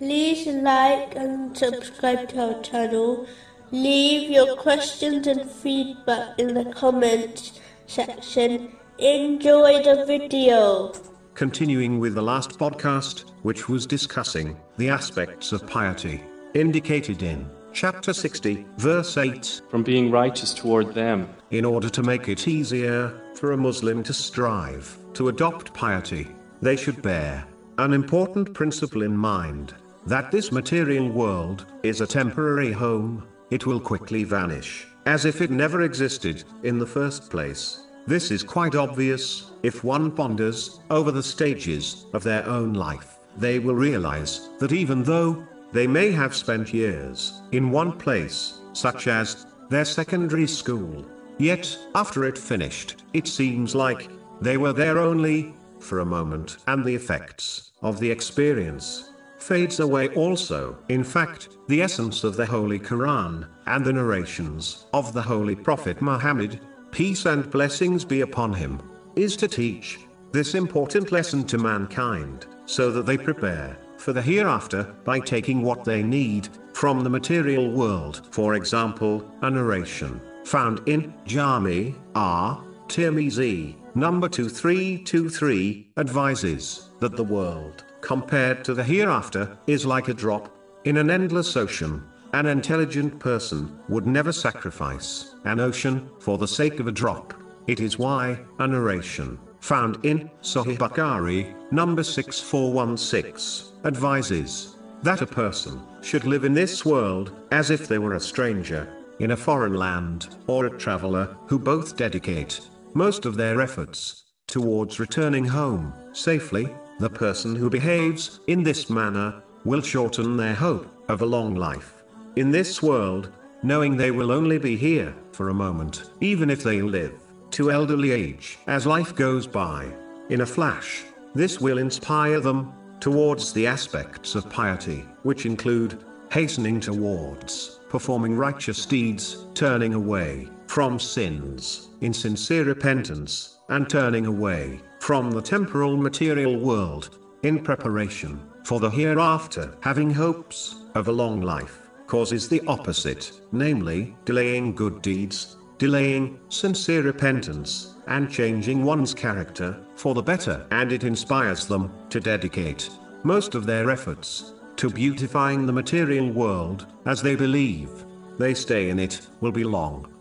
like and subscribe to our channel. Leave your questions and feedback in the comments section. Enjoy the video. Continuing with the last podcast, which was discussing the aspects of piety, indicated in chapter 60, verse 8, from being righteous toward them. in order to make it easier for a Muslim to strive to adopt piety, they should bear an important principle in mind that this material world is a temporary home, it will quickly vanish, as if it never existed in the first place. This is quite obvious if one ponders over the stages of their own life. They will realize that even though they may have spent years in one place, such as their secondary school, yet after it finished, it seems like they were there only for a moment and the effects of the experience fades away also. In fact, the essence of the Holy Quran and the narrations of the Holy Prophet Muhammad, peace and blessings be upon him, is to teach this important lesson to mankind so that they prepare for the hereafter by taking what they need from the material world. For example, a narration found in Jami R. Tirmizi, number 2323, advises that the world, compared to the hereafter, is like a drop in an endless ocean. An intelligent person would never sacrifice an ocean for the sake of a drop. It is why a narration found in Sahih Bukhari, number 6416, advises that a person should live in this world as if they were a stranger in a foreign land or a traveler who both dedicate most of their efforts towards returning home safely. The person who behaves in this manner will shorten their hope of a long life in this world, knowing they will only be here for a moment, even if they live to elderly age as life goes by. In a flash, this will inspire them towards the aspects of piety, which include hastening towards performing righteous deeds, turning away from sins in sincere repentance, and turning away from the temporal material world in preparation for the hereafter. Having hopes of a long life causes the opposite, namely, delaying good deeds, delaying sincere repentance, and changing one's character for the better. And it inspires them to dedicate most of their efforts to beautifying the material world, as they believe they stay in it will be long.